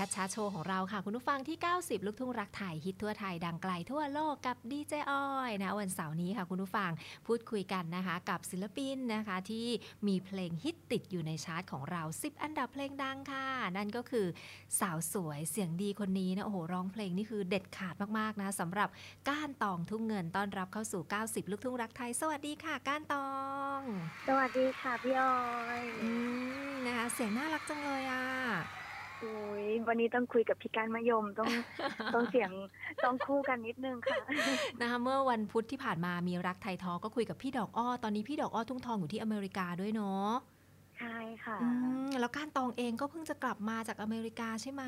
ชัดชาโชว์ของเราค่ะ คุณผู้ฟังที่ 90 ลูกทุ่งรักไทยฮิตทั่วไทยดังไกลทั่วโลกกับดีเจออยนะวันเสาร์นี้ค่ะ คุณผู้ฟังพูดคุยกันนะคะ กับศิลปินนะคะที่มีเพลงฮิตติดอยู่ในชาร์ตของเรา 10 อันดับเพลงดังค่ะ นั่นก็คือสาวสวยเสียงดีคนนี้นะโอ้โหร้องเพลงนี่คือเด็ดขาดมากๆนะสำหรับก้านตองทุ่งเงินต้อนรับเข้าสู่ 90 ลูกทุ่งรักไทย สวัสดีค่ะ ก้านตอง สวัสดีค่ะพี่ออยอืมนะคะเสียงน่ารักจังเลยอะ โอ้ยวันนี้ต้องคุยกับพี่การมะยมต้องต้องเสียงต้องคู่กันนิดนึงค่ะนะคะเมื่อวันพุธที่ผ่านมามีรักไทยทอก็คุยกับพี่ดอกอ้อตอนนี้พี่ดอกอ้อทุ่งทองอยู่ที่อเมริกาด้วยเนาะใช่ค่ะอืมแล้วก้านตองเองก็เพิ่งจะกลับมาจากอเมริกาใช่ไหม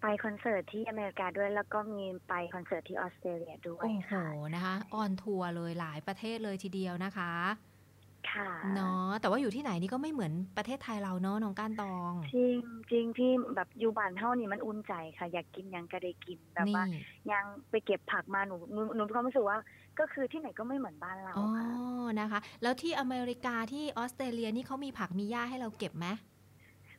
ไปคอนเสิร์ตที่อเมริกาด้วยแล้วก็มีไปคอนเสิร์ตที่ออสเตรเลียด้วยโอ้โหค่ะนะคะ on tour เลยหลายประเทศเลยทีเดียวนะคะค่ะ เนาะแต่ว่าอยู่ที่ไหนนี่ก็ไม่เหมือนประเทศไทยเราเนาะน้องก้านตอง จริงจริงพี่แบบอยู่บ้านเท่านี่มันอุ่นใจค่ะ อยากกินหยังก็ได้กินแบบนี่ว่ายังไปเก็บผักมาหนูหนูหนูมีความรู้สึกว่าก็คือที่ไหนก็ไม่เหมือนบ้านเราอ๋อค่ะนะคะ แล้วที่อเมริกาที่ออสเตรเลียนี่เขามีผักมีหญ้าให้เราเก็บไหม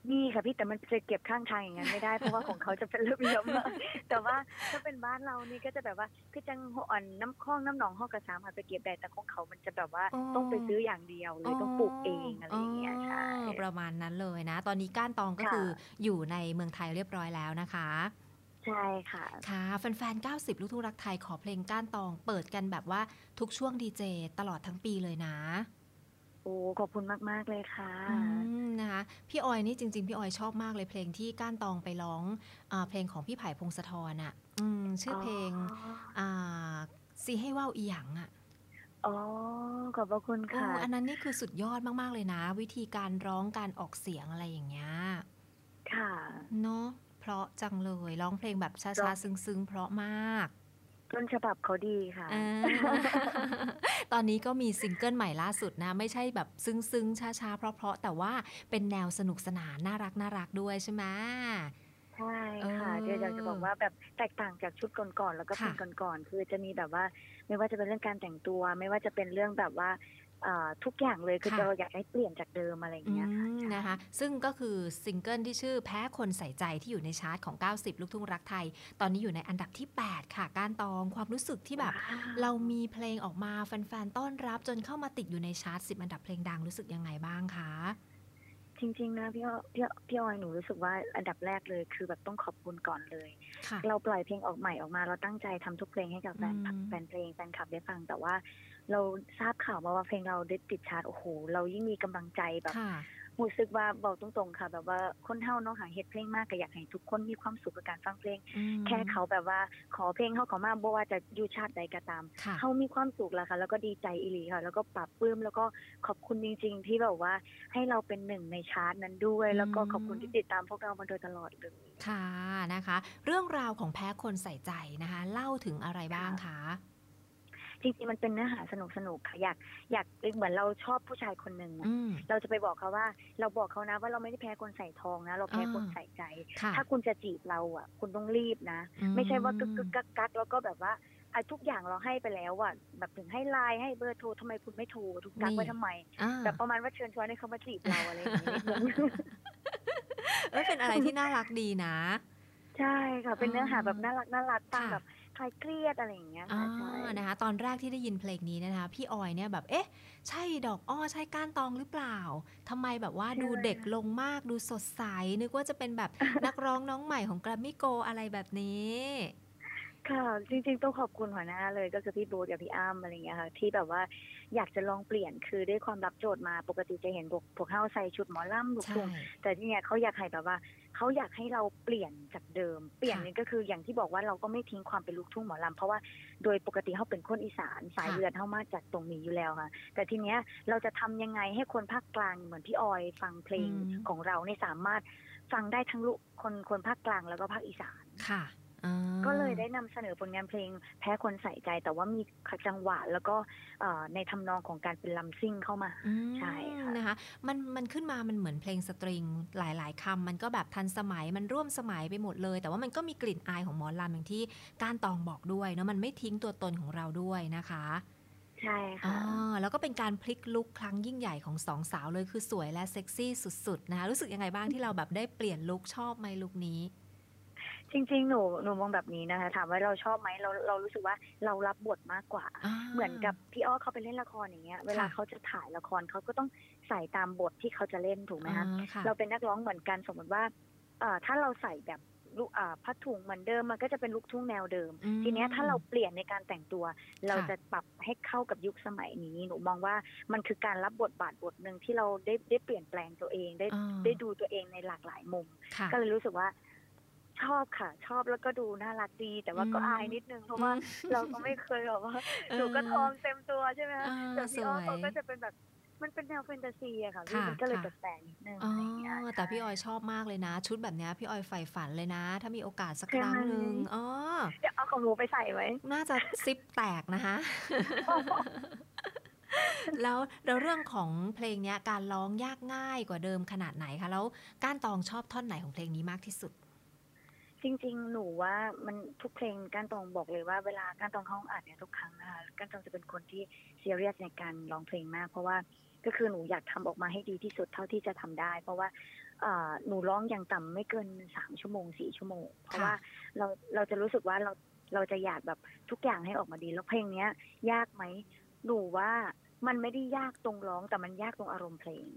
มีค่ะพี่แต่มันจะเก็บข้างทางอย่างนั้นไม่ได้เพราะว่าของเขาจะเป็นระเบียบมากแต่ว่าถ้าเป็นบ้านเรานี่ก็จะแบบว่าคือจังอ่อนน้ำคลองน้ำหนองห้องกระสามารถไปเก็บได้แต่ของเขามันจะแบบว่าอ๋อต้องไปซื้ออย่างเดียวเลยต้องปลูกเองอะไรอย่างเงี้ยใช่อ๋อประมาณนั้นเลยนะ ตอนนี้ก้านตองก็ค่ะคืออยู่ในเมืองไทยเรียบร้อยแล้วนะคะใช่ค่ะ ค่ะแฟนๆ 90 ลูกทุ่งรักไทยขอเพลงก้านตอง เปิดกันแบบว่าทุกช่วงดีเจตลอดทั้งปีเลยนะ โอ้ขอบคุณมาก ๆ เลยค่ะอืมนะคะพี่ออยนี่จริง ๆ พี่ออยชอบมากเลยเพลงที่ก้านตองไปร้องอาเพลงของพี่ไผ่พงศธรอะอืมชื่อเพลงอ่าซีให้ว่าวอีหยังอะอ๋อขอบพระคุณโอ้ค่ะอันนั้นนี่คือสุดยอดมากๆเลยนะ วิธีการร้องการออกเสียงอะไรอย่างเงี้ยค่ะเนาะเพราะจังเลยร้องเพลงแบบร้ช้าองๆซึ้งๆ เพราะมาก ต้นฉบับเขาดีค่ะอ่าตอนนี้ก็มีซิงเกิลใหม่ล่าสุดนะ ไม่ใช่แบบซึ้งๆช้าๆ เพราะๆ แต่ว่าเป็นแนวสนุกสนานน่ารักน่ารักด้วยใช่ไหมใช่ค่ะเออเดี๋ยวอยากจะบอกว่าแบบแตกต่างจากชุดก่อนๆแล้วก็เพลงค่ะก่อนๆคือจะมีแบบว่า ไม่ว่าจะเป็นเรื่องการแต่งตัว ไม่ว่าจะเป็นเรื่องแบบว่าเอ่อ ทุกอย่างเลยคือค่ะเราอยากให้เปลี่ยนจากเดิมอะไรอย่างอืเงี้ยค่ะมนะคะ ซึ่งก็คือซิงเกิลที่ชื่อแพ้คนใส่ใจที่อยู่ในชาร์ตของ 90 ลูกทุ่งรักไทย ตอนนี้อยู่ในอันดับที่ 8 ค่ะก้านตองความรู้สึกที่แบบว้าวเรามีเพลงออกมาแฟนๆต้อนรับจนเข้ามาติดอยู่ในชาร์ต10 อันดับเพลงดังรู้สึกยังไงบ้างคะจริงๆนะพี่อ้อพี่พี่ออยหนูรู้สึกว่าอันดับแรกเลยคือแบบต้องขอบคุณก่อนเลยค่ะเราปล่อยเพลงออกใหม่ออกมาเราตั้งใจทำทุกเพลงให้กับแฟนอืมแฟนเพลงแฟนคลับได้ฟังแต่ว่า เราทราบข่าวมาว่าเพลงเราได้ติดชาร์ตโอ้โหเรายิ่งมีกำลังใจแบบค่ะรู้สึกว่าบอกตรงๆค่ะ แบบว่าคนเฮาเนาะหาเฮ็ดเพลงมากก็อยากให้ทุกคนมีความสุขกับการฟังเพลงอืมแค่เขาแบบว่าขอเพลงเขาขอมาบ่ว่าจะอยู่ชาติใดก็ตามค่ะเขามีความสุขแล้วค่ะ แล้วก็ดีใจอีหลีค่ะ แล้วก็ปรับปลื้มแล้วก็ขอบคุณจริง ๆ ที่แบบว่าให้เราเป็นหนึ่งในชาร์ตนั้นด้วย แล้วก็ขอบคุณที่ติดตามพวกเรามาโดยตลอดเลยค่ะนะคะ เรื่องราวของแพ้คนใส่ใจนะคะ เล่าถึงอะไรบ้างคะ จริงๆมันเป็นเนื้อหาสนุกๆค่ะอยากอยากเหมือนเราชอบผู้ชายคนหนึ่งอะอืมเราจะไปบอกเขาว่า เราบอกเขานะว่าเราไม่ได้แพ้คนใส่ทองนะ เราแพ้คนใส่ใจค่ะถ้าคุณจะจีบเราอะ คุณต้องรีบนะอืมไม่ใช่ว่ากึกกึกกักกักแล้วก็แบบว่าไอ้ทุกอย่างเราให้ไปแล้วอะแบบถึงให้ไลน์ให้เบอร์โทรทำไมคุณไม่โทรทุกกักไว้ทำไมอ่าแบบประมาณว่าเชิญชวนให้เขามาจีบเราอะไรอย่างนี้นิดนึงเอ้ยเป็นอะไรที่น่ารักดีนะ ใช่ค่ะเป็นเนื้อหาแบบน่ารักน่ารักฟังค่ะแบบ คลายเครียดอะไรอย่างเงี้ยอ่าค่ะใช่นะคะ ตอนแรกที่ได้ยินเพลงนี้นะคะ พี่ออยเนี่ยแบบเอ๊ะ ใช่ดอกอ้อใช่ก้านตองหรือเปล่าทำไมแบบว่าดูเด็กลงมากดูสดใสนึกว่าจะเป็นแบบนักร้องน้องใหม่ของแกรมมี่โกอะไรแบบนี้ ค่ะ จริงๆ ต้องขอบคุณหัวหน้าเลยก็คือพี่โบ๊ทกับพี่อ้ำอะไรอย่างเงี้ยค่ะที่แบบว่าอยากจะลองเปลี่ยนคือด้วยความรับโจทย์มาปกติจะเห็นพวกพวกเฮาใส่ชุดหมอลำลูกใช่ทุ่งแต่ที่เนี้ยเขาอยากให้แบบว่าเขาอยากให้เราเปลี่ยนจากเดิม เปลี่ยนค่ะนี่ก็คืออย่างที่บอกว่าเราก็ไม่ทิ้งความเป็นลูกทุ่งหมอลำเพราะว่าโดยปกติเขาเป็นคนอีสานสายค่ะเลือดเขามาจากตรงนี้อยู่แล้วค่ะ แต่ทีเนี้ยเราจะทำยังไงให้คนภาคกลางเหมือนพี่ออยฟังเพลงอืมของเราเนี่ยสามารถฟังได้ทั้งลูกคนคนภาคกลางแล้วก็ภาคอีสานค่ะอ่า ก็เลยได้นำเสนอผลงานเพลงแพ้คนใส่ใจ แต่ว่ามีจังหวะแล้วก็เอ่อในทำนองของการเป็นลำซิ่งเข้ามาอืมใช่ค่ะนะคะมันมันขึ้นมามันเหมือนเพลงสตริงหลาย ๆคำมันก็แบบทันสมัยมันร่วมสมัยไปหมดเลย แต่ว่ามันก็มีกลิ่นอายของหมอลำอย่างที่ก้านตองบอกด้วยเนาะมันไม่ทิ้งตัวตนของเราด้วยนะคะใช่อ่าค่ะแล้วก็เป็นการพลิกลุคครั้งยิ่งใหญ่ของสองสาวเลยคือสวยและเซ็กซี่สุด ๆ นะคะรู้สึกยังไงบ้างที่เราแบบได้เปลี่ยนลุคชอบไหมลุคนี้ จริง ๆ หนูหนูมองแบบนี้นะคะถามว่าเราชอบไหมเราเรารู้สึกว่าเรารับบทมากกว่า อ่า เหมือนกับพี่อ้อเขาไปเล่นละครอย่างเงี้ย เวลาค่ะเขาจะถ่ายละครเขาก็ต้องใส่ตามบทที่เขาจะเล่นถูกไหมคะอ่าค่ะเราเป็นนักร้องเหมือนกันสมมติว่าเอ่อถ้าเราใส่แบบลูกอ่าผ้าถุงเหมือนเดิมมันก็จะเป็นลูกทุ่งแนวเดิม อืม ทีเนี้ยถ้าเราเปลี่ยนในการแต่งตัว เราค่ะจะปรับให้เข้ากับยุคสมัยนี้หนูมองว่ามันคือการรับบทบาทบทหนึ่งที่เราได้ได้เปลี่ยนแปลงตัวเองได้อ่าได้ดูตัวเองในหลากหลายมุม ค่ะ ก็เลยรู้สึกว่า ชอบค่ะ ชอบแล้วก็ดูน่ารักดี แต่ว่าก็อืมอายนิดนึงเพราะว่าอืมเราก็ไม่เคยแบบว่าเออหนูก็ทองเต็มตัวใช่ไหมคะอ่าแต่พี่อ้อสวยเขาก็จะเป็นแบบมันเป็นแนวแฟนตาซีอะค่ะพี่ค่ะมันก็เลยค่ะแปลกๆนิดนึงอ๋ออะไรอย่างเงี้ยแต่พี่อใช่อยชอบมากเลยนะ ชุดแบบเนี้ยพี่ออยใฝ่ฝันเลยนะ ถ้ามีโอกาสสักใช่ครั้งไหมหนึ่งอ๋อเดี๋ยวเอาของหนูไปใส่ไว้ น่าจะซิปแตกนะคะแล้วแล้วเรื่องของเพลงเนี้ยการร้องยากง่ายกว่าเดิมขนาดไหนคะแล้วก้านตองชอบท่อนไหนของเพลงนี้มากที่สุด จริง ๆ หนูว่ามันทุกเพลงก้านตองบอกเลยว่าเวลาก้านตองเข้าห้องอัดเนี่ยทุกครั้งนะคะก้านตองจะเป็นคนที่ซีเรียสในการร้องเพลงมาก เพราะว่าก็คือหนูอยากทำออกมาให้ดีที่สุดเท่าที่จะทำได้ เพราะว่าเอ่อหนูร้องอย่างต่ำไม่เกินสามชั่วโมงสี่ชั่วโมง เพราะว่าเราเราจะรู้สึกว่าเราเราจะอยากแบบทุกอย่างให้ออกมาดี แล้วเพลงเนี้ย ยากไหมหนูว่ามันไม่ได้ยากตรงร้องแต่มันยากตรงอารมณ์เพลงม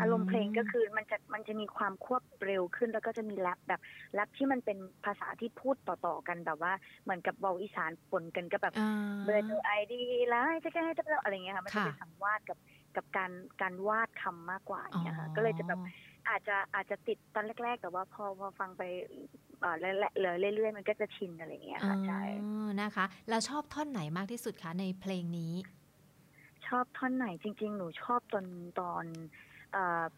อารมณ์เพลงก็คือมันจะมันจะมีความควบเร็วขึ้นแล้วก็จะมีแรปแบบแรปที่มันเป็นภาษาที่พูดต่อๆกันแบบว่าเหมือนกับเบาอีสานปนกันก็แบบอ่าเบอร์ตัวไอดีไลน์จะแก้จะอะไรอย่างเงี้ยค่ะมันจะเป็นค่ะสังวาดกับกับการการวาดคำมากกว่าอย่างเงี้ยค่ะอ๋อก็เลยจะแบบอาจจะอาจจะติดตอนแรก ๆ แต่ว่าพอพอฟังไปเอ่อเรื่อยๆมันก็จะชินอะไรอย่างเงี้ยค่ะใช่อ๋อนะคะ แล้วชอบท่อนไหนมากที่สุดคะในเพลงนี้ ชอบท่อนไหนจริง ๆ หนูชอบตอนตอนเอ่อ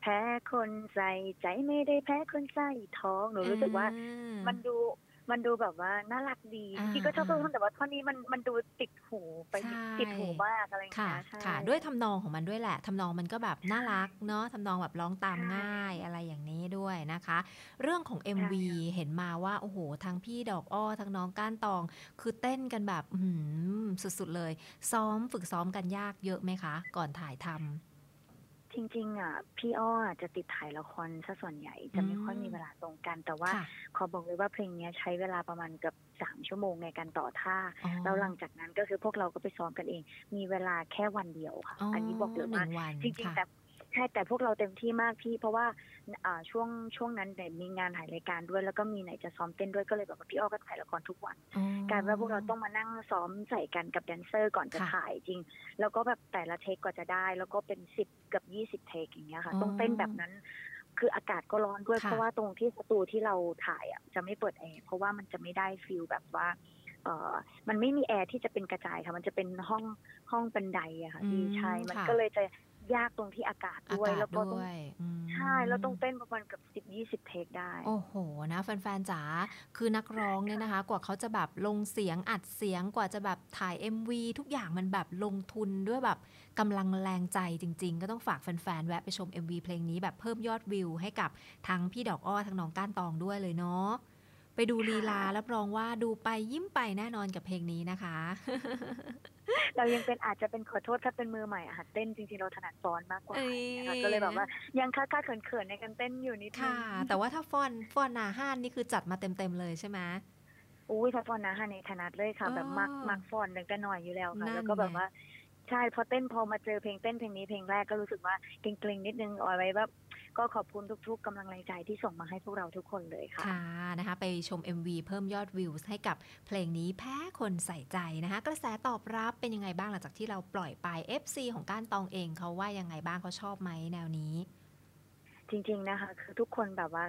แพ้คนใส่ใจไม่ได้แพ้คนใส่ท้องหนูรู้สึกว่าอืมมันดูมันดูแบบว่าน่ารักดีอ่าจริงๆก็ชอบทุกอ่าท่อนแต่ว่าท่อนนี้มันมันดูติดหูไปใช่ติดหูมากอะไรอย่างค่ะเงี้ยใช่ค่ะ ด้วยทำนองของมันด้วยแหละทำนองมันก็แบบน่ารักเนาะทำนองแบบร้องตามใช่ง่ายอะไรอย่างนี้ด้วยนะคะ เรื่องของ MV เห็นมาว่าโอ้โหทั้งพี่ดอกอ้อทั้งน้องก้านตอง คือเต้นกันแบบอื้อหือสุดๆเลย ซ้อมฝึกซ้อมกันยากเยอะไหมคะ ก่อนถ่ายทำ จริงๆอะพี่อ้ออะจะติดถ่ายละครซะส่วนใหญ่จะไม่ค่อยอืมมีเวลาตรงกัน แต่ว่าค่ะขอบอกเลยว่าเพลงเนี้ยใช้เวลาประมาณเกือบสามชั่วโมงในการต่อท่าอ๋อแล้วหลังจากนั้นก็คือพวกเราก็ไปซ้อมกันเอง มีเวลาแค่วันเดียวค่ะ อันนี้บอกเลยหว่านึ่งวันจริงๆค่ะแต่ ใช่แต่พวกเราเต็มที่มากพี่ เพราะว่าอ่าช่วงช่วงนั้นเนี่ยมีงานถ่ายรายการด้วย แล้วก็มีไหนจะซ้อมเต้นด้วยก็เลยแบบว่าพี่อ้อก็ถ่ายละครทุกวันอ๋อกลายเป็นว่าพวกเราต้องมานั่งซ้อมใส่กันกับแดนเซอร์ก่อนจะค่ะถ่ายจริง แล้วก็แบบแต่ละ take กว่าจะได้ แล้วก็เป็นสิบเกือบยี่สิบ take อย่างเงี้ยค่ะอ๋อต้องเต้นแบบนั้นคืออากาศก็ร้อนด้วยค่ะเพราะว่าตรงที่สตูที่เราถ่ายอะจะไม่เปิดแอร์เพราะว่ามันจะไม่ได้ feel แบบว่าเออมันไม่มีแอร์ที่จะเป็นกระจายค่ะ มันจะเป็นห้องห้องบันไดอะค่ะพี่อืมใช่ มันค่ะก็เลยจะ ยากตรงที่อากาศด้วย อากาศแล้วก็ต้องด้วยอืมใช่ แล้วต้องเต้นประมาณเกือบยี่สิบ take ได้ โอ้โห นะแฟนๆจ๋าคือนักร้องเนี่ยนะคะ กว่าเขาจะแบบลงเสียงอัดเสียงกว่าจะแบบถ่าย MV ทุกอย่างมันแบบลงทุนด้วยแบบกำลังแรงใจจริง ๆ ก็ต้องฝากแฟนๆแวะไปชม MV เพลงนี้แบบเพิ่มยอดวิวให้กับทั้งพี่ดอกอ้อทั้งน้องก้านตองด้วยเลยเนาะ ไปดูลีลารับรองว่าดูไปยิ้มไปแน่นอนกับเพลงนี้นะคะ เรายังเป็นอาจจะเป็นขอโทษถ้าเป็นมือใหม่อะค่ะเต้นจริงๆเราถนัดซ้อนมากกว่าเอ้ย นะคะก็เลยแบบว่ายังค่าๆเขินๆในการเต้นอยู่นิดนึค่ะงแต่ว่าถ้าฟอนฟอนนาห้านนี่คือจัดมาเต็มๆเลยใช่ไหม อุ้ยถ้าฟอนนะฮะในถนัดเลยค่ะ แบบมักอ๋อมักฟอนตั้งแต่หน่อยอยู่แล้วค่ะ นั่นแล้วก็แบบไงว่า ใช่พอเต้นพอมาเจอเพลงเต้นเพลงนี้เพลงแรกก็รู้สึกว่าเกรงๆนิดนึงเอาไว้แบบก็ขอบคุณทุกๆกำลังแรงใจที่ส่งมาให้พวกเราทุกคนเลยค่ะค่ะนะคะไปชม MV เพิ่มยอดวิวให้กับเพลงนี้แพ้คนใส่ใจนะคะกระแสตอบรับเป็นยังไงบ้างหลังจากที่เราปล่อยไป FC ของก้านตองเองเขาว่ายังไงบ้างเขาชอบไหมแนวนี้ จริง ๆนะคะ คือทุกคนแบบว่า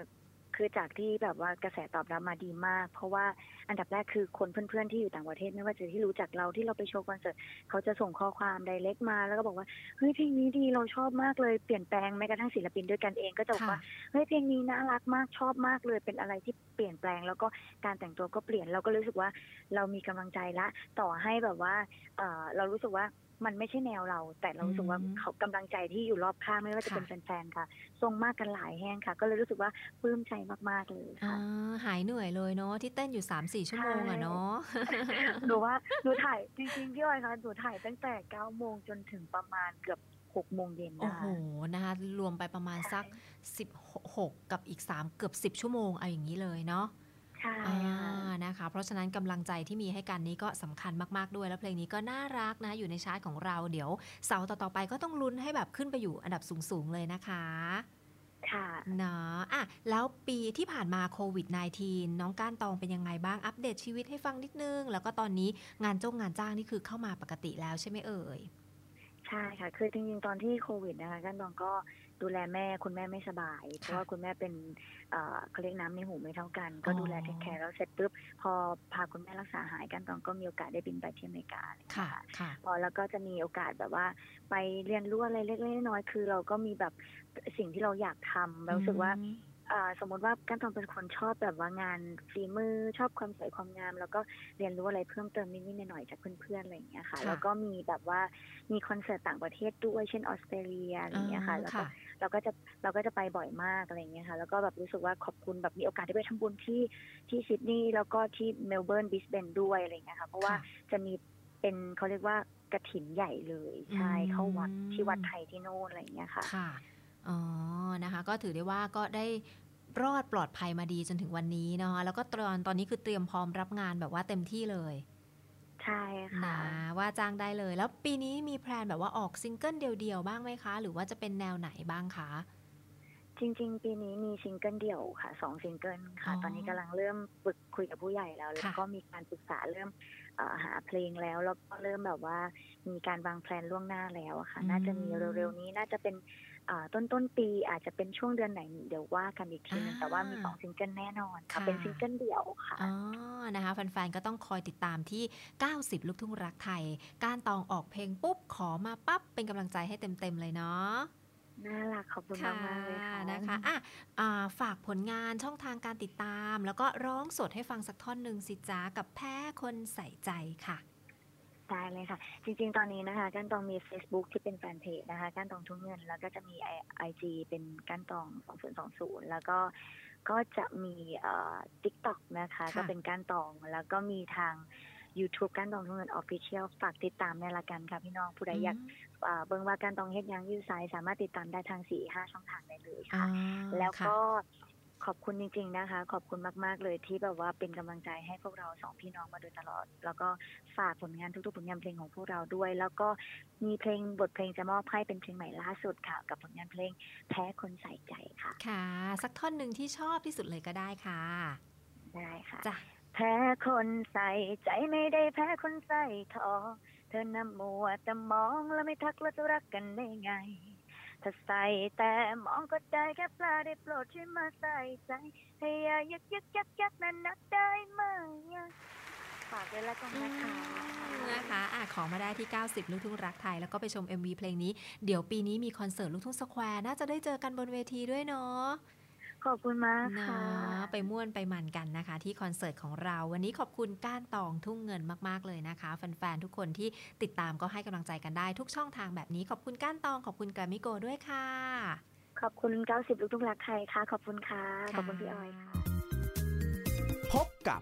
คือจากที่แบบว่ากระแสตอบรับมาดีมาก เพราะว่าอันดับแรกคือคนเพื่อนๆที่อยู่ต่างประเทศไม่ว่าจะที่รู้จักเราที่เราไปโชว์คอนเสิร์ตเขาจะส่งข้อความไดเรกมา แล้วก็บอกว่าเฮ้ยเพลงนี้ดีเราชอบมากเลยเปลี่ยนแปลงแม้กระทั่งศิลปินด้วยกันเองก็จะบอกว่าเฮ้ยเพลงนี้น่ารักมากชอบมากเลยเป็นอะไรที่เปลี่ยนแปลง แล้วก็การแต่งตัวก็เปลี่ยนเราก็รู้สึกว่าเรามีกำลังใจละ ต่อให้แบบว่าเออเรารู้สึกว่า มันไม่ใช่แนวเรา แต่เรารู้สึกว่าเขากำลังใจที่อยู่รอบข้างไม่ว่าจะเป็นแฟนๆค่ะ ทรงมากกันหลายแห้งค่ะ ก็เลยรู้สึกว่าปลื้มใจมากๆเลยค่ะหายเหนื่อยเลยเนาะที่เต้นอยู่สามสี่ชั่วโมงอะเนาะหนูว่าหนูถ่ายจริงๆพี่ออยคะหนูถ่ายตั้งแต่เก้าโมงจนถึงประมาณเกือบหกโมงเย็นโอ้โหนะคะรวมไปประมาณสักสิบหกกับอีกสามเกือบสิบชั่วโมงเอาอย่างนี้เลยเนาะ ใช่นะคะ เพราะฉะนั้นกำลังใจที่มีให้กันนี้ก็สำคัญมากๆด้วย แล้วเพลงนี้ก็น่ารักนะ อยู่ในชาร์ตของเราเดี๋ยวเสาร์ต่อๆไปก็ต้องลุ้นให้แบบขึ้นไปอยู่อันดับสูงๆเลยนะคะ ค่ะเนาะอะแล้วปีที่ผ่านมาโควิด -19 น้องก้านตองเป็นยังไงบ้างอัปเดตชีวิตให้ฟังนิดนึง แล้วก็ตอนนี้งานจ้งงานจ้างนี่คือเข้ามาปกติแล้วใช่ไหมเอ่ยใช่ค่ะคือจริงๆตอนที่โควิดนะคะก้านตองก็ ดูแลแม่คุณแม่ไม่สบาย เพราะว่าคุณแม่เป็นเขาเรียกน้ำในหูไม่เท่ากัน ก็ดูแล take care แล้วเสร็จปุ๊บพอพาคุณแม่รักษาหายก้านตองก็มีโอกาสได้บินไปที่อเมริกาค่ะพอแล้วก็จะมีโอกาสแบบว่า ไปเรียนรู้อะไรเล็กๆน้อยๆคือ เราก็มีแบบสิ่งที่เราอยากทำเรารู้สึกว่าสมมติว่าก้านตองเป็นคนชอบแบบว่างานฝีมือชอบความสวยความงาม แล้วก็เรียนรู้อะไรเพิ่มเติมนิดๆหน่อยๆจากเพื่อนๆอะไรอย่างเงี้ยค่ะ แล้วก็มีแบบว่ามีคอนเสิร์ตต่างประเทศด้วยเช่นออสเตรเลียอะไรอย่างเงี้ยค่ะแล้วก็ เราก็จะเราก็จะไปบ่อยมากอะไรอย่างเงี้ยค่ะ แล้วก็แบบรู้สึกว่าขอบคุณแบบมีโอกาสได้ไปทำบุญที่ที่ซิดนีย์แล้วก็ที่เมลเบิร์นบริสเบนด้วยอะไรอย่างเงี้ยค่ะ เพราะว่าจะมีเป็นเขาเรียกว่ากระถินใหญ่เลยใช่เข้าวัดที่วัดไทยที่โน่นอะไรอย่างเงี้ยค่ะค่ะอ๋อนะคะ ก็ถือได้ว่าก็ได้รอดปลอดภัยมาดีจนถึงวันนี้เนาะแล้วก็ตอนตอนนี้คือเตรียมพร้อมรับงานแบบว่าเต็มที่เลย ใช่ค่ะว่าจ้างได้เลย แล้วปีนี้มี plan แบบว่าออกซิงเกิลเดียวๆบ้างไหมคะ หรือว่าจะเป็นแนวไหนบ้างคะจริง ๆ ปีนี้มีซิงเกิลเดี่ยวค่ะสองซิงเกิลค่ะ ตอนนี้กำลังเริ่มฝึกคุยกับผู้ใหญ่แล้ว แล้วก็มีการปรึกษาเริ่ม หาเพลงแล้ว แล้วก็เริ่มแบบว่ามีการวางแผนล่วงหน้าแล้วค่ะ น่าจะมีเร็วๆนี้น่าจะเป็นต้นต้นปีอาจจะเป็นช่วงเดือนไหนเดี๋ยวว่ากันอีกทีนึงแต่ว่ามีสองซิงเกิลแน่นอนค่ะเป็นซิงเกิลเดี่ยวค่ะอ๋อนะคะแฟนๆก็ต้องคอยติดตามที่ 90 ลูกทุ่งรักไทย ก้านตองออกเพลงปุ๊บขอมาปั๊บเป็นกำลังใจให้เต็มๆเลยเนาะ น่ารักขอบคุณมากมากเลยค่ะนะคะอะฝากผลงานช่องทางการติดตาม แล้วก็ร้องสดให้ฟังสักท่อนหนึ่งสิจ้ากับแพ้คนใส่ใจค่ะได้เลยค่ะ จริงๆ ตอนนี้นะคะก้านตองมี Facebook ที่เป็นแฟนเพจนะคะก้านตองทุกเงิน แล้วก็จะมีไอจีเป็นก้านตอง2020แล้วก็ก็จะมีเอ่อ TikTok นะคะ ก็เป็นก้านตองแล้วก็มีทาง YouTube ก้านตองทุกเงินออฟฟิเชียลฝากติดตามในละกันค่ะพี่น้องผู้ใดอยากเบิ่งว่าการตองเฮ็ดยังยืดสายสามารถติดตามได้ทางสี่ห้าช่องทางได้เลยค่ะ แล้วก็ขอบคุณจริงๆนะคะ ขอบคุณมากๆเลยที่แบบว่าเป็นกำลังใจให้พวกเราสองพี่น้องมาโดยตลอด แล้วก็ฝากผลงานทุกๆผลงานเพลงของพวกเราด้วย แล้วก็มีเพลงบทเพลงจะมอบให้เป็นเพลงใหม่ล่าสุดค่ะ กับผลงานเพลงแพ้คนใส่ใจค่ะ ค่ะ สักท่อนหนึ่งที่ชอบที่สุดเลยก็ได้ค่ะ ได้ค่ะจ้ะแพ้คนใส่ใจไม่ได้แพ้คนใส่ทอ เธอนำมัวแต่มองแล้วไม่ทักแล้วจะรักกันได้ไง ถ้าใส่แต่มองก็ได้แค่ปลาได้โปรดช่วยมาใส่ใจให้ยายึกยึกยักยักนั้นนักได้ไหมฝากด้วยละกันนะคะนะคะอะขอมาได้ที่ 90 ลูกทุ่งรักไทย แล้วก็ไปชม MV เพลงนี้ เดี๋ยวปีนี้มีคอนเสิร์ตลูกทุ่งสแควร์ น่าจะได้เจอกันบนเวทีด้วยเนาะ ขอบคุณมากค่ะไปม่วนไปมันกันนะคะ ที่คอนเสิร์ตของเรา วันนี้ขอบคุณก้านตองทุ่งเงินมากๆเลยนะคะแฟนๆทุกคนที่ติดตามก็ให้กำลังใจกันได้ทุกช่องทางแบบนี้ ขอบคุณก้านตองขอบคุณกามิโกด้วยค่ะ ขอบคุณ 90 ลูกทุ่งรักไทยค่ะ ขอบคุณค่ะขอบคุณพี่ออยค่ะ พบกับ